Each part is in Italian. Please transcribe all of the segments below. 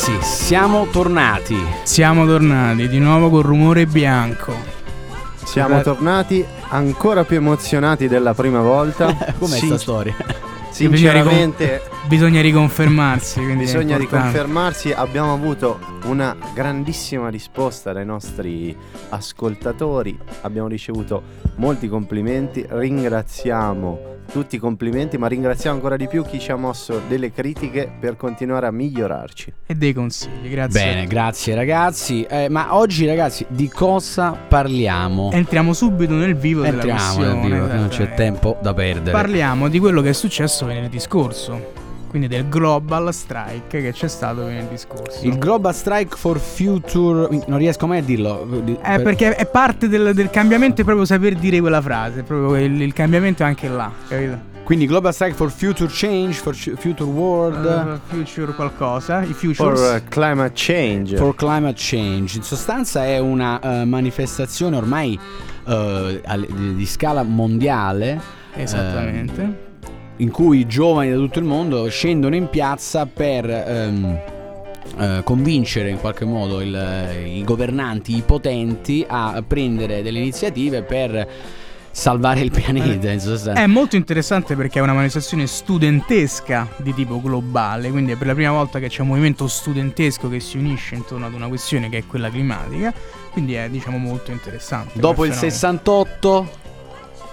ragazzi, siamo tornati. Siamo tornati di nuovo col rumore bianco. Siamo Ra- tornati ancora più emozionati della prima volta. Com'è Sin- sta storia? Sinceramente Bisogna riconfermarsi. Bisogna riconfermarsi, abbiamo avuto una grandissima risposta dai nostri ascoltatori, abbiamo ricevuto molti complimenti, ringraziamo tutti i complimenti, ma ringraziamo ancora di più chi ci ha mosso delle critiche per continuare a migliorarci. E dei consigli, grazie. Bene, grazie ragazzi. Eh, ma oggi ragazzi di cosa parliamo? Entriamo subito nel vivo della Entriamo questione. nel vivo, non c'è esattamente. tempo da perdere. Parliamo di quello che è successo venerdì scorso. Quindi del global strike che c'è stato venerdì scorso. Il Global Strike for Future. Non riesco mai a dirlo. Di- Eh, per- perché è parte del, del cambiamento è proprio saper dire quella frase. Proprio il, il cambiamento è anche là, capito? Quindi Global Strike for Future Change, for Future World. Uh, future qualcosa. I For futures. uh, climate change. For climate change, in sostanza è una eh, manifestazione ormai di scala mondiale Esattamente. In cui i giovani da tutto il mondo scendono in piazza per ehm, eh, convincere in qualche modo il- i governanti, i potenti a prendere delle iniziative per salvare il pianeta in sostanza. È molto interessante perché è una manifestazione studentesca di tipo globale, quindi è per la prima volta che c'è un movimento studentesco che si unisce intorno ad una questione che è quella climatica, quindi è diciamo molto interessante. Dopo il fenomeno. 68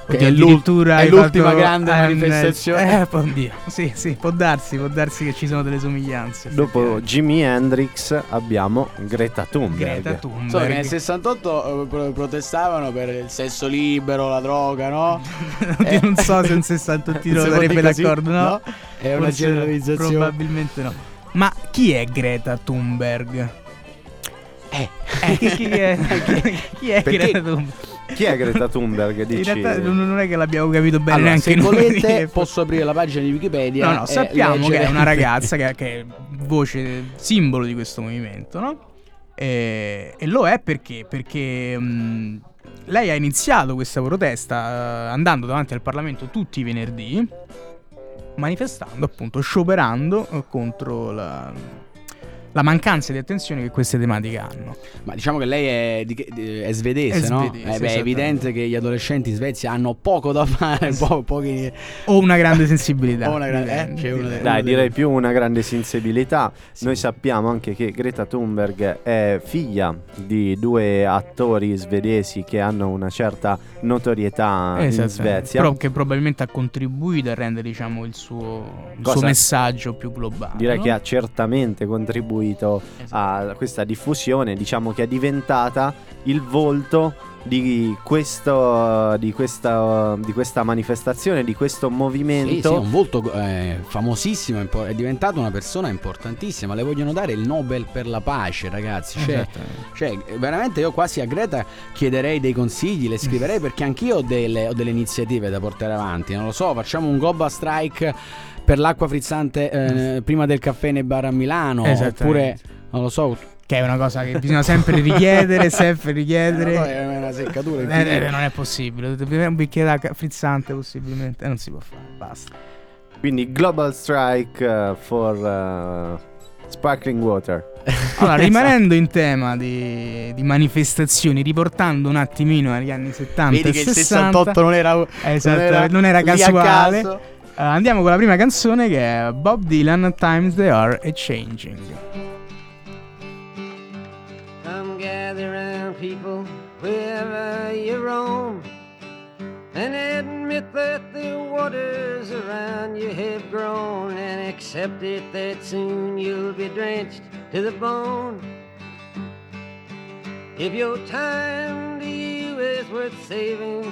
che Oddio, è addirittura è l'ultima grande eh, manifestazione. Eh, può dire. Sì, sì, può darsi, può darsi che ci sono delle somiglianze. Dopo. Jimi Hendrix abbiamo Greta Thunberg. Greta Thunberg. Insomma, nel 68 eh, pro- protestavano per il sesso libero, la droga, no? Oddio, non so se un 68 Se vuol darebbe dire così, d'accordo, no? È una Forse generalizzazione. Probabilmente no. Ma chi è Greta Thunberg? Eh. Eh, chi, chi è, chi è Greta Thunberg? Chi è Greta Thunberg? In Dici... realtà non è che l'abbiamo capito bene Allora, neanche se volete posso aprire la pagina di Wikipedia No, no, sappiamo che è una ragazza che, che è voce simbolo di questo movimento, no? E, e lo è perché? Perché mh, lei ha iniziato questa protesta eh, andando davanti al Parlamento tutti i venerdì, manifestando, appunto, scioperando eh, contro la, la mancanza di attenzione che queste tematiche hanno. Ma diciamo che lei è, di di- è svedese, È no? svedese, Eh beh, è evidente che gli adolescenti in Svezia hanno poco da fare, po- pochi... O una grande sensibilità. O una grande- eh, c'è una-. Dai, direi più una grande sensibilità. Noi sappiamo anche che Greta Thunberg è figlia di due attori svedesi che hanno una certa notorietà in Svezia. Però che probabilmente ha contribuito a rendere diciamo, il, suo, il suo messaggio più globale. Direi no? che ha certamente contribuito Esatto. a questa diffusione, diciamo che è diventata il volto di, questo, di, questa, di questa manifestazione, di questo Sì, movimento. sì, è un volto eh, famosissimo, è diventata una persona importantissima, le vogliono dare il Nobel per la pace, ragazzi. Cioè, Esattamente. Cioè, veramente io quasi a Greta chiederei dei consigli, le scriverei perché anch'io ho delle, ho delle iniziative da portare avanti. Non lo so, facciamo un Global Strike per l'acqua frizzante eh, prima del caffè nei bar a Milano. Oppure, non lo so, Che è una cosa che bisogna sempre richiedere, sempre richiedere. è una seccatura. Eh, eh, non è possibile. Avere un bicchiere d'acqua frizzante possibilmente. Eh, non si può fare. Basta. Quindi Global Strike uh, for uh, Sparkling Water. Allora, rimanendo in tema di, di manifestazioni, riportando un attimino agli anni 70 Vedi e che il 60, 68 non era, Esatto, non era lì a casuale. Eh, andiamo con la prima canzone che è Bob Dylan, Times They Are a Changing. Come gather round, people, wherever you roam, and admit that the waters around you have grown, and accept it that soon you'll be drenched to the bone. If your time to you is worth saving,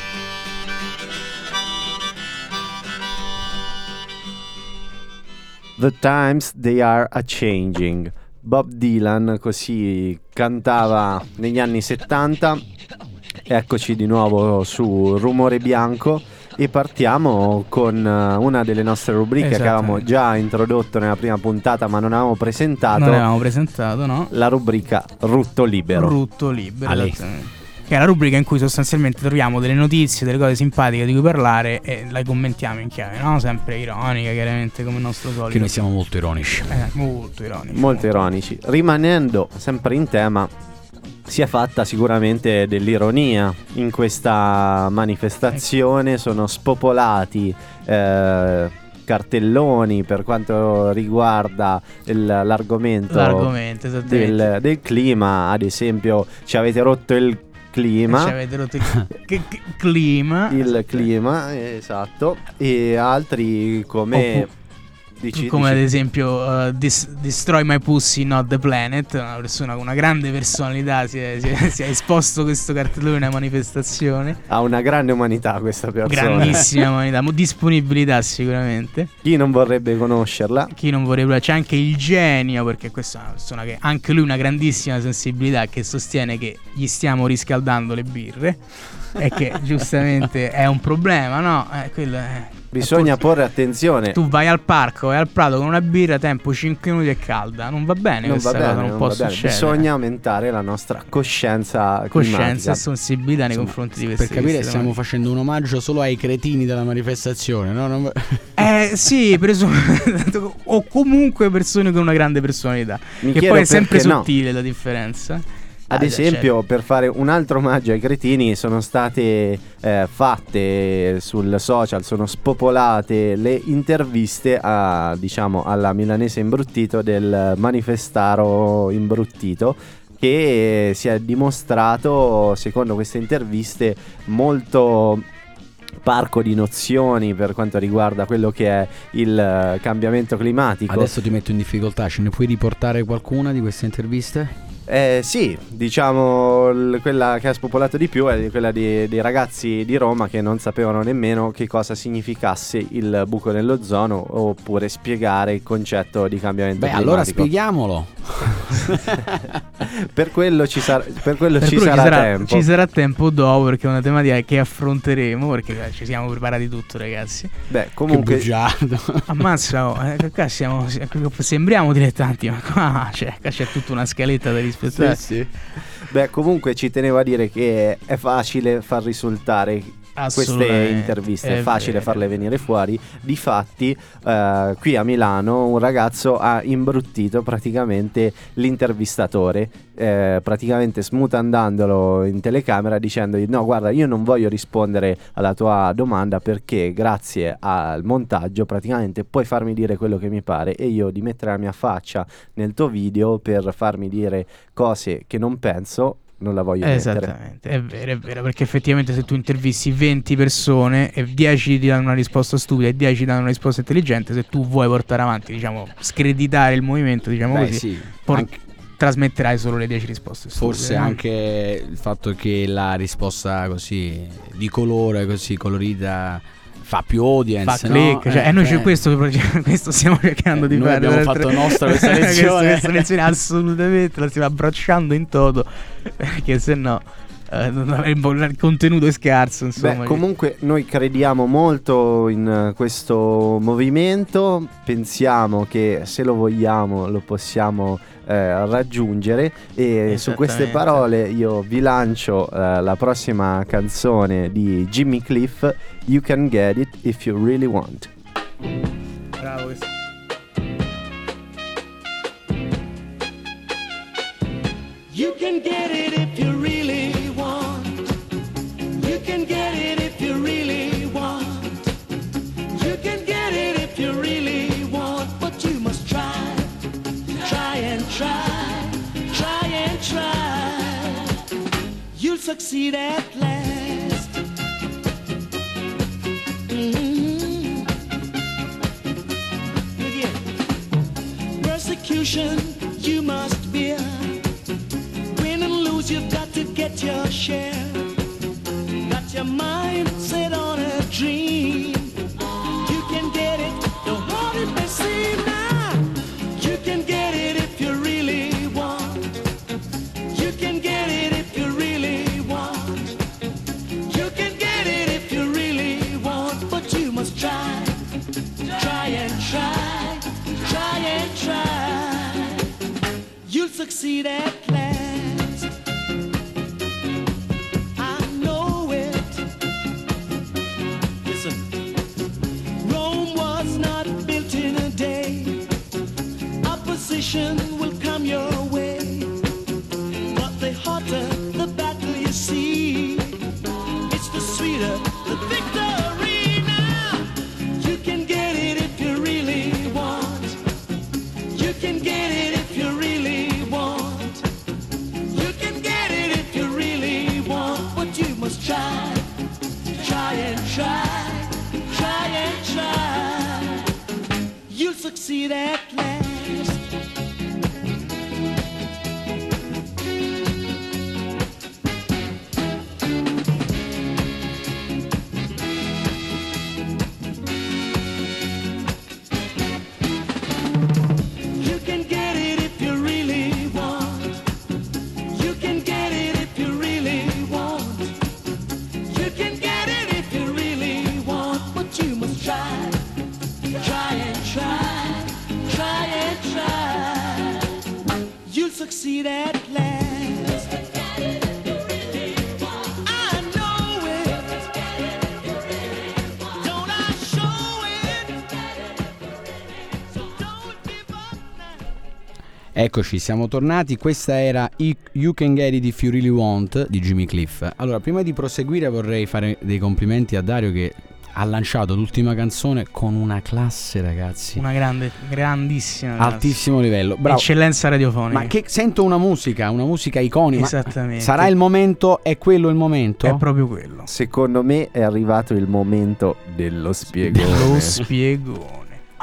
The times they are a changing. Bob Dylan così cantava negli anni 70. Eccoci di nuovo su Rumore Bianco e partiamo con eh, una delle nostre rubriche che avevamo già introdotto nella prima puntata ma non avevamo presentato. Non avevamo presentato, no? La rubrica Rutto Libero. Rutto libero. Ale. esattamente. Che è la rubrica in cui sostanzialmente troviamo delle notizie, delle cose simpatiche di cui parlare e le commentiamo in chiave, no? Sempre ironica, chiaramente, come il nostro solito. Che noi siamo molto ironici. Eh, molto ironico. molto ironici. Rimanendo sempre in tema, si è fatta sicuramente dell'ironia in questa manifestazione, sono spopolati eh, cartelloni per quanto riguarda il- l'argomento, L'argomento, del, del clima, ad esempio ci avete rotto il clima. Ci avete rotto il che- che- clima. Il clima, esatto, e altri come... Oppu- dici- come dici- ad esempio uh, Dis- Destroy My Pussy Not The Planet una persona con una grande personalità si è, si è- si è esposto questo cartellone a una manifestazione ha una grande umanità questa persona. grandissima umanità disponibilità sicuramente Chi non vorrebbe conoscerla? chi non vorrebbe c'è anche il genio perché questa è una persona che anche lui ha una grandissima sensibilità che sostiene che gli stiamo riscaldando le birre e che giustamente è un problema no? Eh, quello è- Bisogna porre attenzione. tu vai al parco, vai al prato con una birra, tempo 5 minuti e calda. Non va bene non questa va cosa, bene, non, non può va bene. succedere. Bisogna aumentare la nostra coscienza coscienza e sensibilità nei Insomma, confronti di queste Per capire queste stiamo facendo un omaggio solo ai cretini della manifestazione, no? Non- Eh sì, presumo o comunque persone con una grande personalità. Mi che poi è sempre perché no. sottile la differenza. Ad esempio, certo. per fare un altro omaggio ai cretini, sono state eh, fatte sul social, sono spopolate le interviste a, diciamo, alla milanese imbruttito del manifestaro imbruttito che si è dimostrato, secondo queste interviste, molto parco di nozioni per quanto riguarda quello che è il eh, cambiamento climatico. Adesso ti metto in difficoltà, ce ne puoi riportare qualcuna di queste interviste? Eh, sì, diciamo l- quella che ha spopolato di più è quella di- dei ragazzi di Roma che non sapevano nemmeno che cosa significasse il buco nell'ozono oppure spiegare il concetto di cambiamento Beh, allora climatico. spieghiamolo. per quello ci, sarà, per quello Per ci quello sarà tempo. ci sarà tempo dopo perché è una tematica che affronteremo perché eh, ci siamo preparati tutto ragazzi. Beh, Che comunque bugiardo. Ammazza, oh, eh, qua siamo, sembriamo dilettanti ma qua c'è, qua c'è tutta una scaletta da rispettare. Beh, comunque ci tenevo a dire che è facile far risultare queste interviste, è, È facile vero. farle venire fuori. Difatti, eh, qui a Milano un ragazzo ha imbruttito praticamente l'intervistatore, eh, praticamente smutandandolo in telecamera dicendogli no guarda io non voglio rispondere alla tua domanda perché grazie al montaggio praticamente puoi farmi dire quello che mi pare e io di mettere la mia faccia nel tuo video per farmi dire cose che non penso non la voglio mettere. Esattamente, è vero, è vero, perché effettivamente se tu intervisti 20 persone e 10 ti danno una risposta stupida e 10 ti danno una risposta intelligente, se tu vuoi portare avanti, diciamo, screditare il movimento, diciamo Beh, così, sì. por- Anche- trasmetterai solo le 10 risposte stupide. Forse no? anche il fatto che la risposta così di colore, così colorita, fa più audience. fa no? click, cioè, Eh, e noi cioè, c'è questo, questo stiamo cercando di Noi fare. abbiamo fatto nostra questa questa- lezione. questa lezione assolutamente la stiamo abbracciando in toto perché se no eh, il contenuto è scarso. Insomma, Beh, comunque noi crediamo molto in eh, questo movimento, pensiamo che se lo vogliamo lo possiamo eh, raggiungere. E su queste parole io vi lancio eh, la prossima canzone di Jimmy Cliff, You Can Get It If You Really Want. Bravo, You can get it succeed at last. Mhm. Yeah. Persecution you must bear. Win and lose, you've got to get your share. Got your mind set on a dream. ocean Eccoci, siamo tornati. Questa era You Can Get It If You Really Want di Jimmy Cliff. Allora, prima di proseguire vorrei fare dei complimenti a Dario che ha lanciato l'ultima canzone con una classe, ragazzi. Una grande, grandissima. classe. Altissimo livello. Bravo. Eccellenza radiofonica. Ma che sento una musica, una musica iconica. Esattamente. Sarà il momento? È quello il momento? È proprio quello. Secondo me è arrivato il momento dello spiegone. Lo spiegone.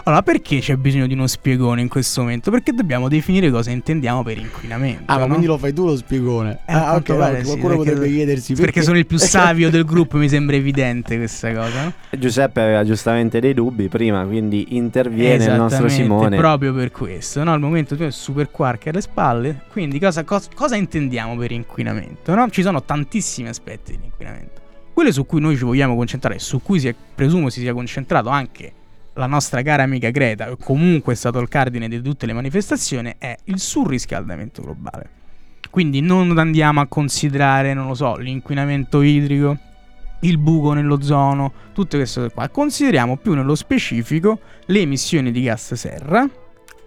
Allora, perché c'è bisogno di uno spiegone in questo momento? Perché dobbiamo definire cosa intendiamo per inquinamento. Ah, ma no? quindi lo fai tu lo spiegone. Eh, ah, ok, perché sì, qualcuno perché- potrebbe chiedersi Perché sono il più savio del gruppo, mi sembra evidente questa cosa. no? Giuseppe aveva giustamente dei dubbi prima, quindi interviene il nostro Simone. proprio per questo, no? Al momento tu hai il super quark alle spalle, quindi cosa, cos- cosa intendiamo per inquinamento? no? Ci sono tantissimi aspetti dell'inquinamento. Quello su cui noi ci vogliamo concentrare su cui si è- presumo si sia concentrato anche la nostra cara amica Greta, che comunque è stato il cardine di tutte le manifestazioni, è il surriscaldamento globale. Quindi non andiamo a considerare, non lo so, l'inquinamento idrico, il buco nell'ozono, tutte queste cose qua. Consideriamo più nello specifico le emissioni di gas serra,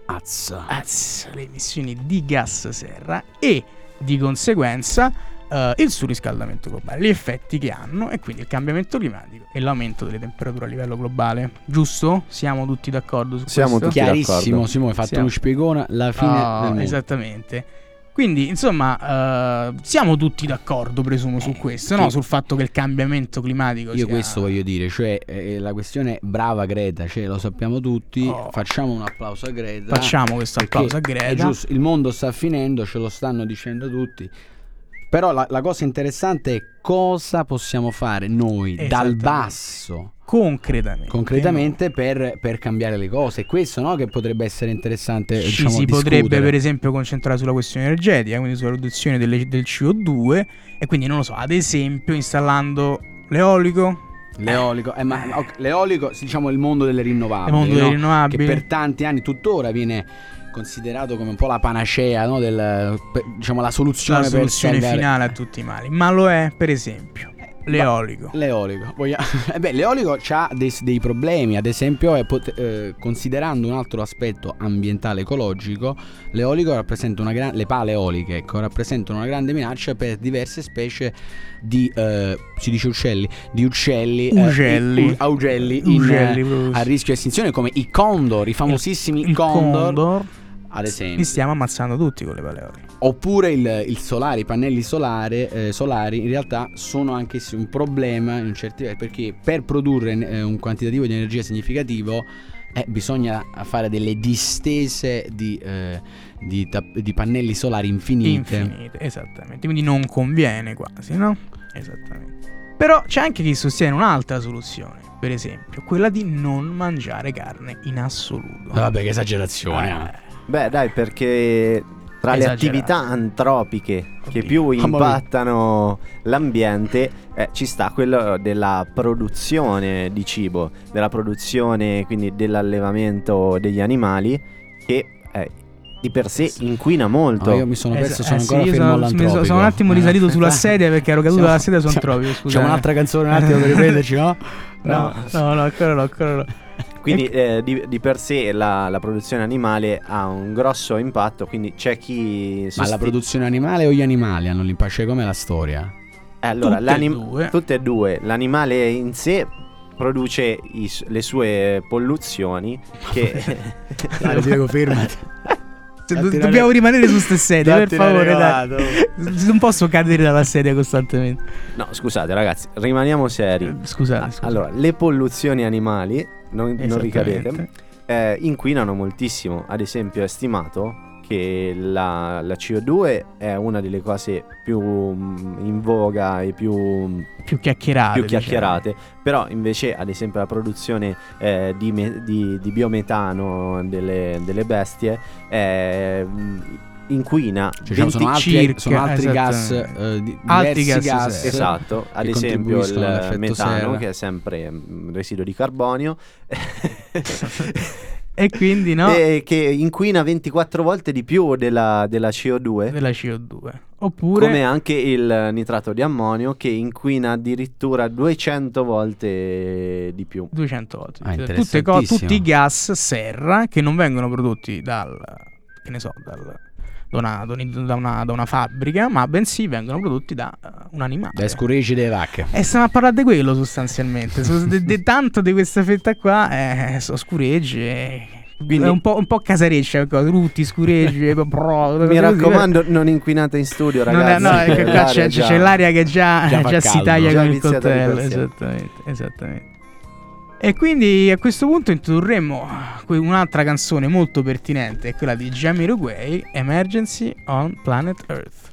Azza. azz, le emissioni di gas serra e di conseguenza eh, il surriscaldamento globale, gli effetti che hanno e quindi il cambiamento climatico e l'aumento delle temperature a livello globale. Giusto? Siamo tutti d'accordo su Siamo questo? tutti Chiarissimo, d'accordo. Simone, hai fatto Siamo. uno spiegone, la fine Ah, del mondo. esattamente. Quindi, insomma, eh, siamo tutti d'accordo, presumo, su Eh, questo, no? Sul fatto che il cambiamento climatico Io sia- questo voglio dire, cioè eh, la questione brava Greta, cioè lo sappiamo tutti, Oh. facciamo un applauso a Greta. Facciamo questo applauso a È Greta. giusto, il mondo sta finendo, ce lo stanno dicendo tutti. Però la, la cosa interessante è cosa possiamo fare noi dal basso, Concretamente. concretamente, per, per cambiare le cose. Questo no, che potrebbe essere interessante. Ci diciamo, si discutere. potrebbe per esempio concentrare sulla questione energetica, quindi sulla riduzione delle- del CO2 e quindi non lo so, ad esempio installando l'eolico, L'eolico, eh, ma l'eolico, diciamo il mondo delle rinnovabili, il mondo no? delle che rinnovabili. per tanti anni tuttora viene considerato come un po' la panacea, no? del, diciamo la soluzione, la soluzione per finale a tutti i mali, ma lo è per esempio l'eolico. L'eolico, Voglia- eh beh, l'eolico ha dei, dei problemi, ad esempio, pot- eh, considerando un altro aspetto ambientale ecologico, l'eolico rappresenta una gran- le pale eoliche ecco, rappresentano una grande minaccia per diverse specie di, eh, si dice uccelli, di uccelli, eh, Ugelli. u- augelli in, Ugelli, eh, proprio. a rischio di estinzione come i condor, i famosissimi il condor, condor, ad esempio. li stiamo ammazzando tutti con le pale eoliche. Oppure il, il solare, i pannelli solare, eh, solari in realtà sono anche sì un problema in certi perché per produrre eh, un quantitativo di energia significativo eh, bisogna fare delle distese di, eh, di di pannelli solari infinite. Infinite, esattamente. Quindi non conviene quasi, no? Esattamente. Però c'è anche chi sostiene un'altra soluzione, per esempio, quella di non mangiare carne in assoluto. Vabbè, che esagerazione. Eh, eh. Beh, dai, perché tra le Esagerato. attività antropiche che Oddio. più Mamma mia. impattano l'ambiente, eh, ci sta quello della produzione di cibo, della produzione quindi dell'allevamento degli animali che eh, di per sé inquina molto. No, io mi sono perso, Esa- sono eh sì, ancora io fermo sono, sono, sono un attimo risalito Eh. sulla sedia perché ero caduto dalla sedia sono siamo- tropico. Scusa. Facciamo un'altra canzone un attimo per riprenderci, no? No, no, no, ancora no, ancora no. Quindi Ecco. eh, di, di per sé la, la produzione animale ha un grosso impatto, quindi c'è chi... Ma sosti- la produzione animale o gli animali hanno l'impatto? Cioè, com'è la storia? Eh, allora, Tutte e due. tutte e due. L'animale in sé produce i le sue polluzioni che... Dai, ti prego, fermati. Se do- dobbiamo re- rimanere su ste sedie, per favore. Non posso cadere dalla sedia costantemente. no, scusate ragazzi, rimaniamo seri. Scusate, Ah, scusate. Allora, le polluzioni animali, non, non ricadete, eh, inquinano moltissimo. Ad esempio è stimato che la, la CO2 è una delle cose più mm, in voga e più, Più chiacchierate. più diciamo. chiacchierate, però invece ad esempio la produzione eh, di, me- di- di biometano delle, delle bestie eh, mh, inquina Cioè, diciamo, sono 20 altri, circa, sono altri gas, eh, di- Altri diversi gas, gas, sì. Esatto, ad esempio il metano serra. che è sempre un residuo di carbonio E quindi, no? e che inquina 24 volte di più della, della CO2 Della CO2. Oppure... come anche il nitrato di ammonio che inquina addirittura 200 volte di più 200 volte. Ah, tutte co- tutti i gas serra che non vengono prodotti dal che ne so, dal- da, una, da una- da una fabbrica, ma bensì vengono prodotti da eh, un animale. Dai scurici delle vacche. E stiamo a parlare di quello sostanzialmente. So- de- de- tanto di questa fetta qua eh, sono scureggi. e- Quindi- è un po', un po' casareccia, ecco, rutti, scureggi. e bro- mi raccomando non inquinate in studio Non è- ragazzi no, è che qua c'è, c'è l'aria che già, già già si taglia Già con il coltello. Esattamente, esattamente. E quindi a questo punto introdurremo un'altra canzone molto pertinente, quella di Jamiroquai, Emergency on Planet Earth.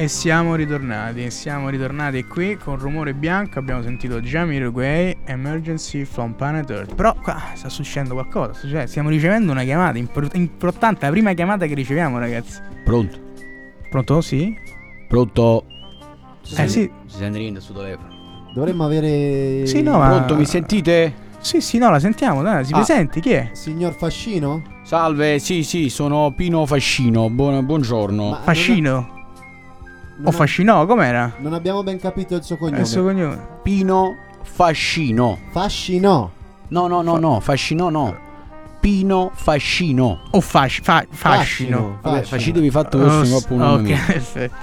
E siamo ritornati, siamo ritornati qui con rumore bianco, abbiamo sentito Jamiroquai, Emergency from Planet Earth. Però qua sta succedendo qualcosa, cioè stiamo ricevendo una chiamata impor- importante, la prima chiamata che riceviamo ragazzi. Pronto? Pronto? Sì? Pronto? Eh sì, Si sente niente sul telefono. Dovremmo avere. Sì, no, ma- Pronto, mi sentite? sì, sì, no, la sentiamo, dai, si Ah. presenti, chi è? Signor Fascino? Salve, sì, sì, sono Pino Fascino. Buon- buongiorno. Ma- Fascino? O Fascino, com'era? non abbiamo ben capito il suo È cognome. il suo cognome. Pino Fascino. Fascino. No, no, no, no, Fascino no. Pino Fascino. O fasci- fa- fascino. Vabbè, Fascino. facetevi fatto Oh, questo proprio un nome ok, perfetto.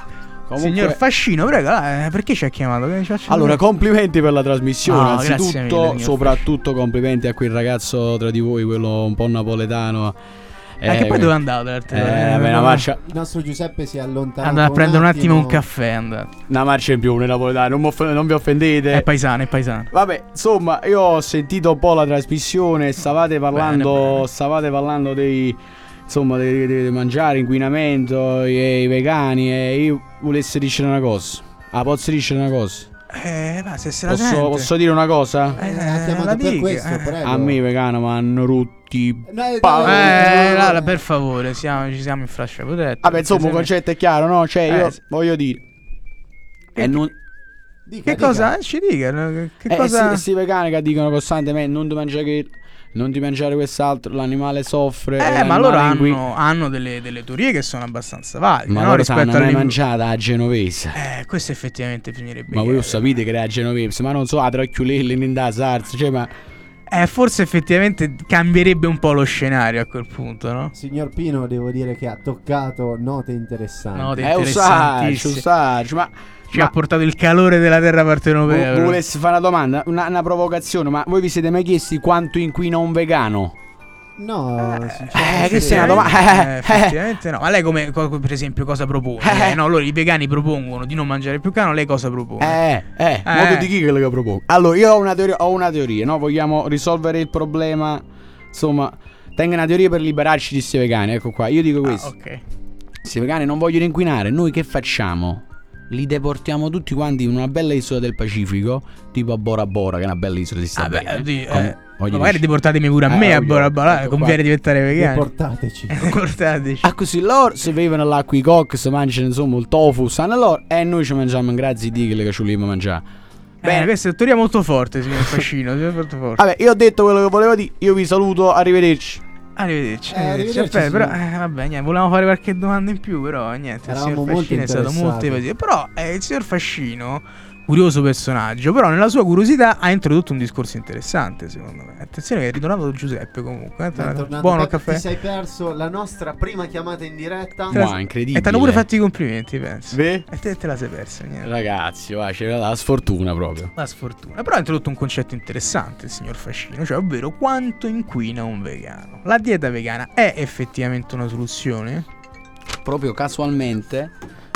Comunque- Signor Fascino, prego, eh, perché ci ha chiamato? Che ci ha- Allora, complimenti per la trasmissione. No, grazie Anzitutto, mille, soprattutto complimenti a quel ragazzo tra di voi, quello un po' napoletano. Eh, che poi dove è andato? Eh, beh, una marcia, Il nostro Giuseppe si è allontanato. andato a prendere un attimo un attimo. caffè. È andato. una marcia in più, nei napoletani, non, non vi offendete. È paesano, è paesano. Vabbè, insomma, io ho sentito un po' la trasmissione, stavate parlando, Bene, bene. stavate parlando dei insomma, di, di- di mangiare, inquinamento, e i vegani e io volessi dire una cosa. Ah, posso dire una cosa? Eh, ma se se la Posso, sente. posso dire una cosa? Eh, Eh, ha chiamato la per dica, questo, eh. prego. A me vegano mi hanno rutti. No, eh, Pa- no, Eh, no, Lara, no. per favore, siamo, ci siamo in fascia protetta. Vabbè, insomma, il Se- concetto è chiaro, no? Cioè, io Eh, sì. voglio dire. E non, Dica, Che dica. cosa? Ci dica. no? Che eh, cosa? questi vegani che dicono costantemente non ti mangiare che- non ti mangiare quest'altro, l'animale soffre. Eh, ma loro hanno, hanno delle, delle teorie che sono abbastanza valide. Ma no? loro rispetto sanno mai alle- mangiata a genovese. Eh, questo effettivamente bisognerebbe. Ma voi lo sapete che era a genovese, ma non so a trocchiulelli in da sarza, cioè ma Eh, forse effettivamente cambierebbe un po' lo scenario a quel punto, no? Signor Pino, devo dire che ha toccato note interessanti. Note saggio, interessantissime. un saggio, ma Ci ha portato il calore della terra partenopea. Vo- volessi fare una domanda, una, una provocazione, ma voi vi siete mai chiesti quanto inquina un vegano? No, Eh, che sia una Effettivamente- domanda- eh, effettivamente no. Ma lei come, co- per esempio, cosa propone? Eh. Eh, no, loro i vegani propongono di non mangiare più carne, lei cosa propone? Eh, eh, Eh. modo di chi che lo propongo? Allora, io ho una teoria, ho una teoria, no? Vogliamo risolvere il problema, insomma, tengo una teoria per liberarci di questi vegani, ecco qua. Io dico Ah, questo. ok. Questi vegani non vogliono inquinare, noi che facciamo? Li deportiamo tutti quanti in una bella isola del Pacifico, tipo a Bora Bora, che è una bella isola di sta Ah, beh, bene. Con- eh, magari deportatemi pure a Eh, me a Bora Bora, ecco conviene diventare vegani. Deportateci. Portateci. Ah così loro si bevono l'acqua i cox, mangiano insomma il tofu, sanno loro e noi ci mangiamo in grazie di che ci vogliamo mangiare. Bene, questa è una teoria molto forte, signor Fascino. molto forte. Vabbè, io ho detto quello che volevo dire, io vi saluto, arrivederci. Arrivederci. Eh, arrivederci. Aspetta, però, eh, vabbè, niente, volevamo fare qualche domanda in più, però niente. Eravamo il signor Fascino è stato molto evasivo. Però eh, il signor Fascino, curioso personaggio, però nella sua curiosità ha introdotto un discorso interessante, secondo me. Attenzione che è ritornato Giuseppe comunque. eh, Bentornato. Buono il caffè. Ti sei perso la nostra prima chiamata in diretta. La- Wow, incredibile. E ti hanno pure fatto i complimenti, penso. Beh, E te, te la sei persa, niente. ragazzi, va, c'era la sfortuna proprio. La sfortuna. Però ha introdotto un concetto interessante il signor Fascino, cioè ovvero quanto inquina un vegano. La dieta vegana è effettivamente una soluzione? Proprio casualmente,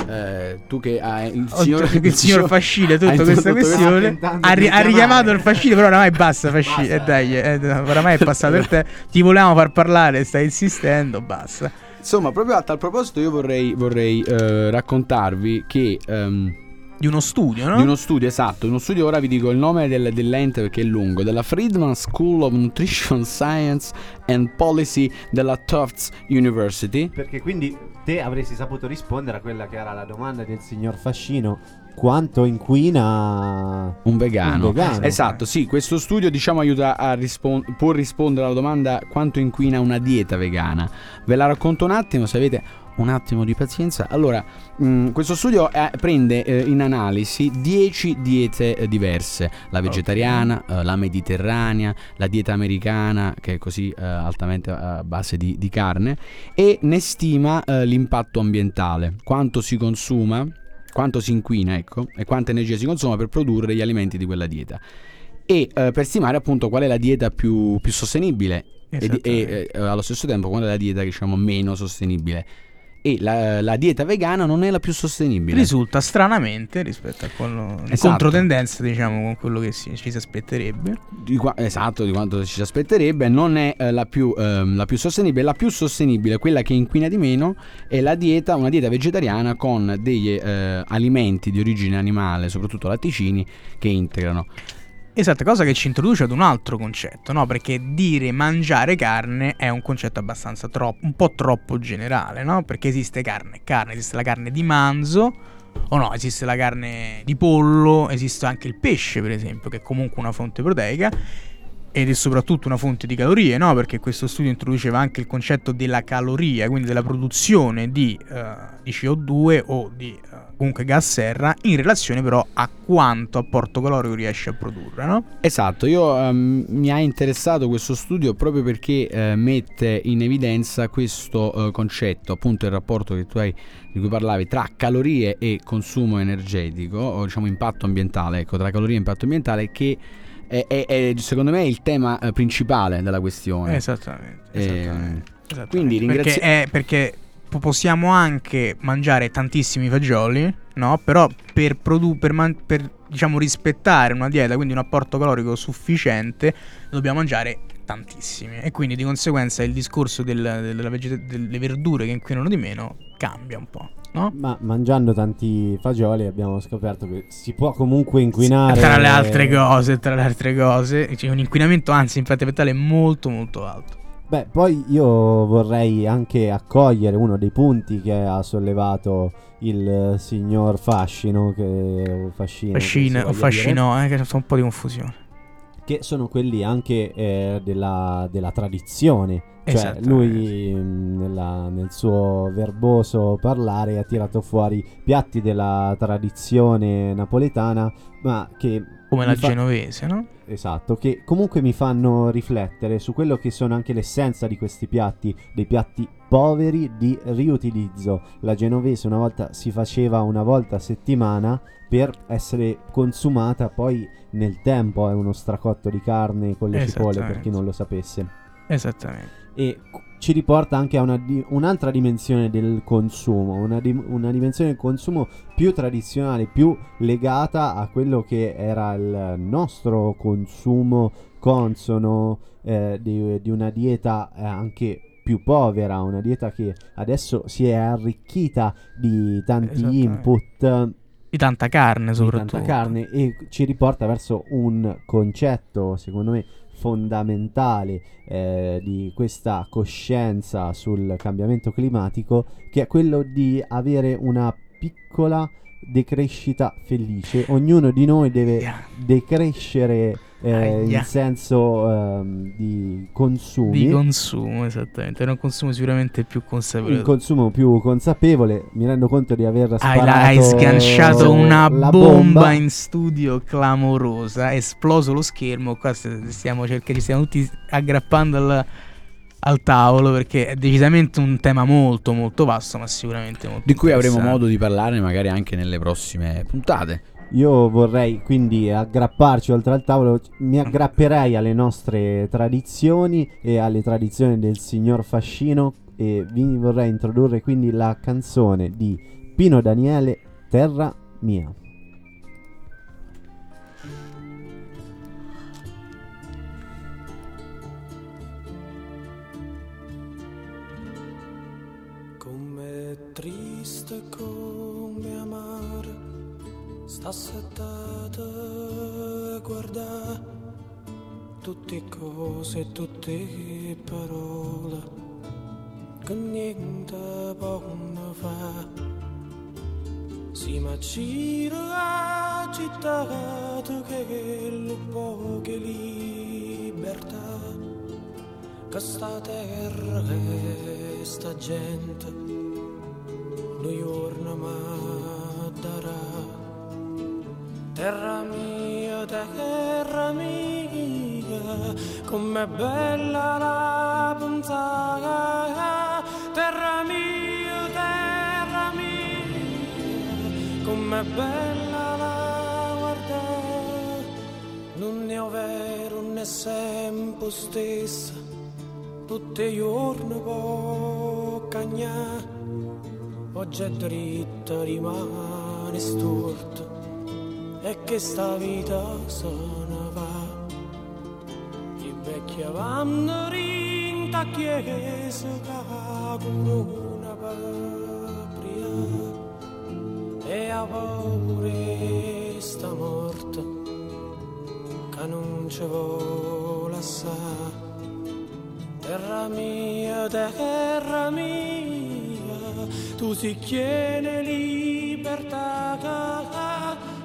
eh, tu che hai il signor, il signor Fascino ha tutta questa questione. ha, ri- ha richiamato il Fascino però oramai basta Fascino eh, dai eh, oramai è passato il tempo ti volevamo far parlare stai insistendo basta. Insomma, proprio a tal proposito io vorrei, vorrei eh, raccontarvi che... ehm, di uno studio no? Di uno studio, esatto, uno studio, ora vi dico il nome del- dell'ente perché è lungo, della Friedman School of Nutrition Science and Policy della Tufts University. Perché quindi te avresti saputo rispondere a quella che era la domanda del signor Fascino. Quanto inquina Un vegano. Un vegano. Esatto, sì, questo studio diciamo aiuta a rispon- può rispondere alla domanda quanto inquina una dieta vegana. Ve la racconto un attimo se avete un attimo di pazienza. Allora, mh, questo studio eh, prende eh, in analisi 10 diete eh, diverse, la vegetariana, eh, la mediterranea, la dieta americana che è così eh, altamente a base di, di carne e ne stima eh, l'impatto ambientale, quanto si consuma quanto si inquina, ecco, e quanta energia si consuma per produrre gli alimenti di quella dieta. E eh, per stimare appunto qual è la dieta più, più sostenibile e, e, eh, allo stesso tempo qual è la dieta diciamo meno sostenibile. E la, la dieta vegana non è la più sostenibile. risulta stranamente rispetto a quello in Esatto. controtendenza diciamo con quello che si- ci si aspetterebbe Di qua- esatto, di quanto ci si aspetterebbe, non è eh, la, più, ehm, la più sostenibile. La più sostenibile, quella che inquina di meno, è la dieta, una dieta vegetariana con degli eh, alimenti di origine animale, soprattutto latticini, che integrano. Esatto, cosa che ci introduce ad un altro concetto, no? Perché dire mangiare carne è un concetto abbastanza troppo, un po' troppo generale, no? Perché esiste carne, carne, esiste la carne di manzo, o no, esiste la carne di pollo, esiste anche il pesce, per esempio, che è comunque una fonte proteica ed è soprattutto una fonte di calorie, no? Perché questo studio introduceva anche il concetto della caloria, quindi della produzione di, eh, di CO2 o di comunque gas serra in relazione però a quanto apporto calorico riesce a produrre, no? Esatto, io ehm, mi ha interessato questo studio proprio perché eh, mette in evidenza questo eh, concetto, appunto il rapporto che tu hai di cui parlavi tra calorie e consumo energetico, o diciamo impatto ambientale, ecco, tra calorie e impatto ambientale che è, è- è, secondo me il tema eh, principale della questione. Esattamente. Eh, esattamente. Esattamente. Quindi ringrazia- perché, è- perché possiamo anche mangiare tantissimi fagioli, no? Però per, produ- per, man- per, diciamo rispettare una dieta, quindi un apporto calorico sufficiente, dobbiamo mangiare tantissimi. E quindi di conseguenza il discorso del- vegeta- delle verdure che inquinano di meno cambia un po', no? Ma mangiando tanti fagioli abbiamo scoperto che si può comunque inquinare. Tra le altre cose, tra le altre cose, c'è un inquinamento anzi impatto ambientale molto molto alto. Beh, poi io vorrei anche accogliere uno dei punti che ha sollevato il eh, signor Fascino, che, Fascino, che Fascina voglia fascino, eh, che fa un po' di confusione. che sono quelli anche eh, della, della tradizione. Cioè, Esattamente. lui mh, nella- nel suo verboso parlare ha tirato fuori piatti della tradizione napoletana, ma che Come la fa- genovese, no? Esatto, che comunque mi fanno riflettere su quello che sono anche l'essenza di questi piatti, dei piatti poveri di riutilizzo. La genovese una volta si faceva una volta a settimana per essere consumata poi nel tempo, è uno stracotto di carne con le cipolle per chi non lo sapesse. Esattamente. E ci riporta anche a una di- un'altra dimensione del consumo, una, di- una dimensione del consumo più tradizionale, più legata a quello che era il nostro consumo consono eh, di, di una dieta eh, anche più povera, una dieta che adesso si è arricchita di tanti input Di tanta carne di soprattutto. tanta carne e ci riporta verso un concetto secondo me fondamentale eh, di questa coscienza sul cambiamento climatico che è quello di avere una piccola decrescita felice ognuno di noi deve decrescere eh, in senso ehm, di consumi Di consumo, esattamente. Era un consumo sicuramente più consapevole. un consumo più consapevole mi rendo conto di aver sparato hai sganciato una la bomba, in studio clamorosa. È esploso lo schermo. Qua st- stiamo cercando, ci stiamo tutti aggrappando al, al tavolo perché è decisamente un tema molto, molto vasto, ma sicuramente molto Di cui avremo modo di parlare magari anche nelle prossime puntate. Io vorrei quindi aggrapparci oltre al tavolo, mi aggrapperei alle nostre tradizioni e alle tradizioni del signor Fascino e vi vorrei introdurre quindi la canzone di Pino Daniele Terra mia. Sta settata a guardare tutte cose, tutte parole che niente possono fare. Si ma gira la città che lo poche libertà che sta terra e sta gente noi giorno ma darà terra mia terra mia com'è bella la pensata terra mia terra mia com'è bella la guardare non è vero né sempre stessa. Tutti i giorni può cagnare oggi è dritta rimane storta e che sta vita se ne va i vecchi vanno rinta chiesa come una patria e a paura sta morta che non ci vuole assare Terra mia, terra mia, tu si chiede libertà.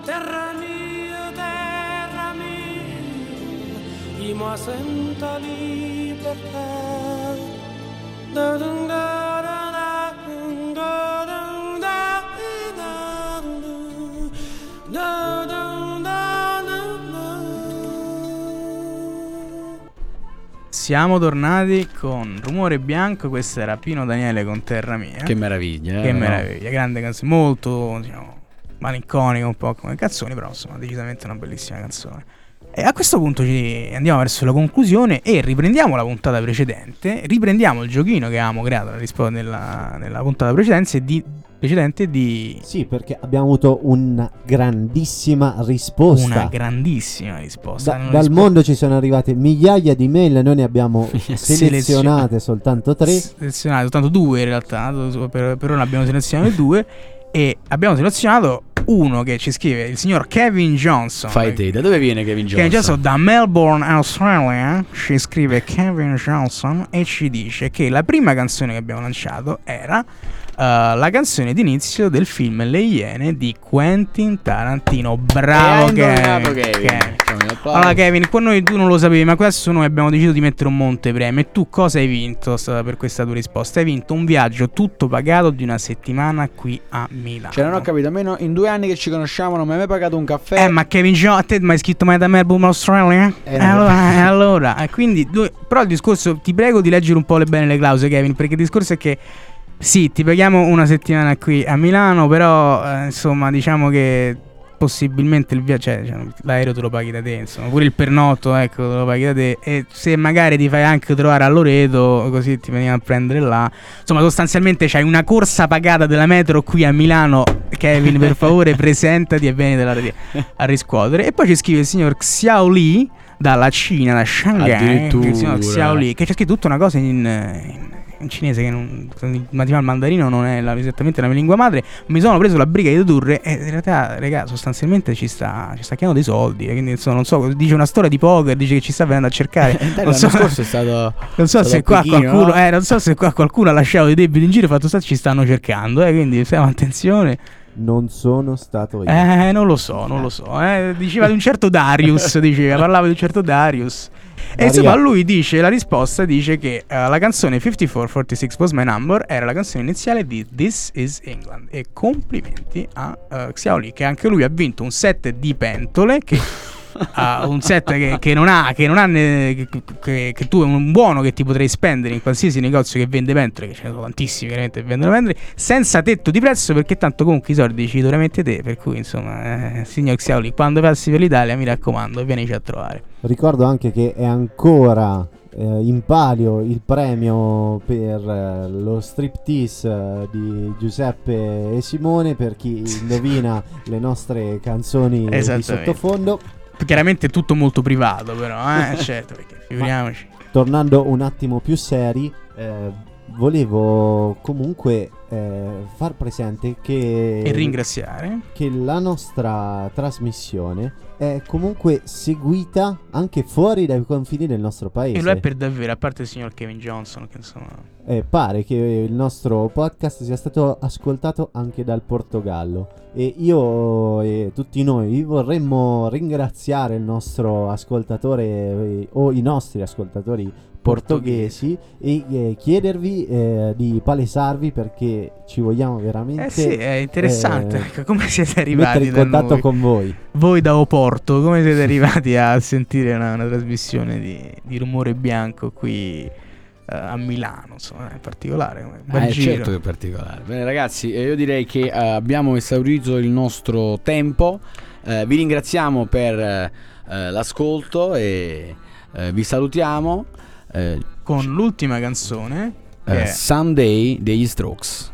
Terra mia, terra mia, io mi sento libertà. Da da da da, da dun da da da, da dun da da da. Siamo tornati con Rumore Bianco. Questo era Pino Daniele con Terra Mia. Che meraviglia. eh, Che no? meraviglia, grande canzone, molto diciamo, malinconica un po' come canzoni, però insomma decisamente una bellissima canzone. E a questo punto ci andiamo verso la conclusione e riprendiamo la puntata precedente, riprendiamo il giochino che avevamo creato nella, rispo- nella, nella puntata precedente di, precedente di Sì, perché abbiamo avuto una grandissima risposta. una grandissima risposta. Da- dal rispo- mondo ci sono arrivate migliaia di mail, noi ne abbiamo selezionate soltanto tre. selezionate soltanto due in realtà, per, per ora abbiamo selezionato due e abbiamo selezionato uno che ci scrive il signor Kevin Johnson. Fai te, da dove viene Kevin Johnson? Kevin Johnson da Melbourne, Australia, ci scrive Kevin Johnson e ci dice che la prima canzone che abbiamo lanciato era eh, la canzone d'inizio del film Le Iene di Quentin Tarantino. Bravo Kevin. Kevin. Applauso. Allora Kevin, qua noi tu non lo sapevi, ma adesso noi abbiamo deciso di mettere un montepremio. E tu cosa hai vinto per questa tua risposta? Hai vinto un viaggio tutto pagato di una settimana qui a Milano. Cioè, non ho capito, almeno in due anni che ci conosciamo non mi hai mai pagato un caffè. Eh, ma Kevin John, a te mi hai scritto mai da Melbourne, Australia? Eh, Eh, no. allora, eh, allora, eh, quindi, due- però il discorso, ti prego di leggere un po' le bene le clausole, Kevin, perché il discorso è che sì, ti paghiamo una settimana qui a Milano, però eh, insomma, diciamo che possibilmente il viaggio, cioè, cioè, l'aereo te lo paghi da te, insomma, pure il pernotto, ecco, te lo paghi da te e se magari ti fai anche trovare a Loreto, così ti veniamo a prendere là. Insomma, sostanzialmente c'hai una corsa pagata della metro qui a Milano. Kevin, per favore, presentati e vieni della- a riscuotere. E poi ci scrive il signor Xiao Li dalla Cina, da Shanghai. Addirittura. Il signor Xiao Li, che c'è scritto tutta una cosa in, in- in cinese che non, il il mandarino non è la- esattamente la mia lingua madre. Mi sono preso la briga di tradurre e in realtà, raga, sostanzialmente ci sta, ci sta chiedendo dei soldi. eh, Quindi, insomma, non so, dice una storia di poker, dice che ci sta venendo a cercare. Non l'anno so- scorso è stato. non so Stato se qua Pechino, qualcuno, no? eh, non so se qua qualcuno ha lasciato dei debiti in giro, fatto sta ci stanno cercando, eh, quindi stiamo attenzione. Non sono stato io. Eh, non lo so, non lo so. Eh, diceva di un certo Darius, diceva, parlava di un certo Darius. E insomma, lui dice, la risposta dice che eh, la canzone 5446 Was My Number era la canzone iniziale di This Is England. E complimenti a uh, Xiaoli, che anche lui ha vinto un set di pentole che... ha un set che, che non ha, che non ha ne- che, che- tu è un buono che ti potrei spendere in qualsiasi negozio che vende pentole, che ce ne sono tantissimi veramente che vendono pentole, senza tetto di prezzo perché tanto comunque i soldi ci dovremmente te, per cui insomma, eh, signor Xiaoli, quando passi per l'Italia mi raccomando, vienici a trovare. Ricordo anche che è ancora eh, in palio il premio per eh, lo striptease eh, di Giuseppe e Simone per chi indovina le nostre canzoni di sottofondo. Chiaramente è tutto molto privato però, eh, certo, perché figuriamoci. Tornando un attimo più seri, eh, volevo comunque eh, far presente che E ringraziare. che la nostra trasmissione è comunque seguita anche fuori dai confini del nostro paese. E lo è per davvero, a parte il signor Kevin Johnson, che insomma... Eh, pare che il nostro podcast sia stato ascoltato anche dal Portogallo e io e tutti noi vorremmo ringraziare il nostro ascoltatore eh, o i nostri ascoltatori portoghesi e eh, chiedervi eh, di palesarvi perché ci vogliamo veramente Eh sì, è interessante. eh, ecco, come siete arrivati in contatto noi? con voi. Voi da Oporto, come siete arrivati a sentire una, una trasmissione di, di rumore bianco qui eh, a Milano? Insomma, è particolare. Ah, è giro. certo che è particolare. Bene, ragazzi, eh, io direi che eh, abbiamo esaurito il nostro tempo. Eh, vi ringraziamo per eh, eh, l'ascolto e eh, vi salutiamo. Eh, Con l'ultima canzone, è Sunday degli Strokes.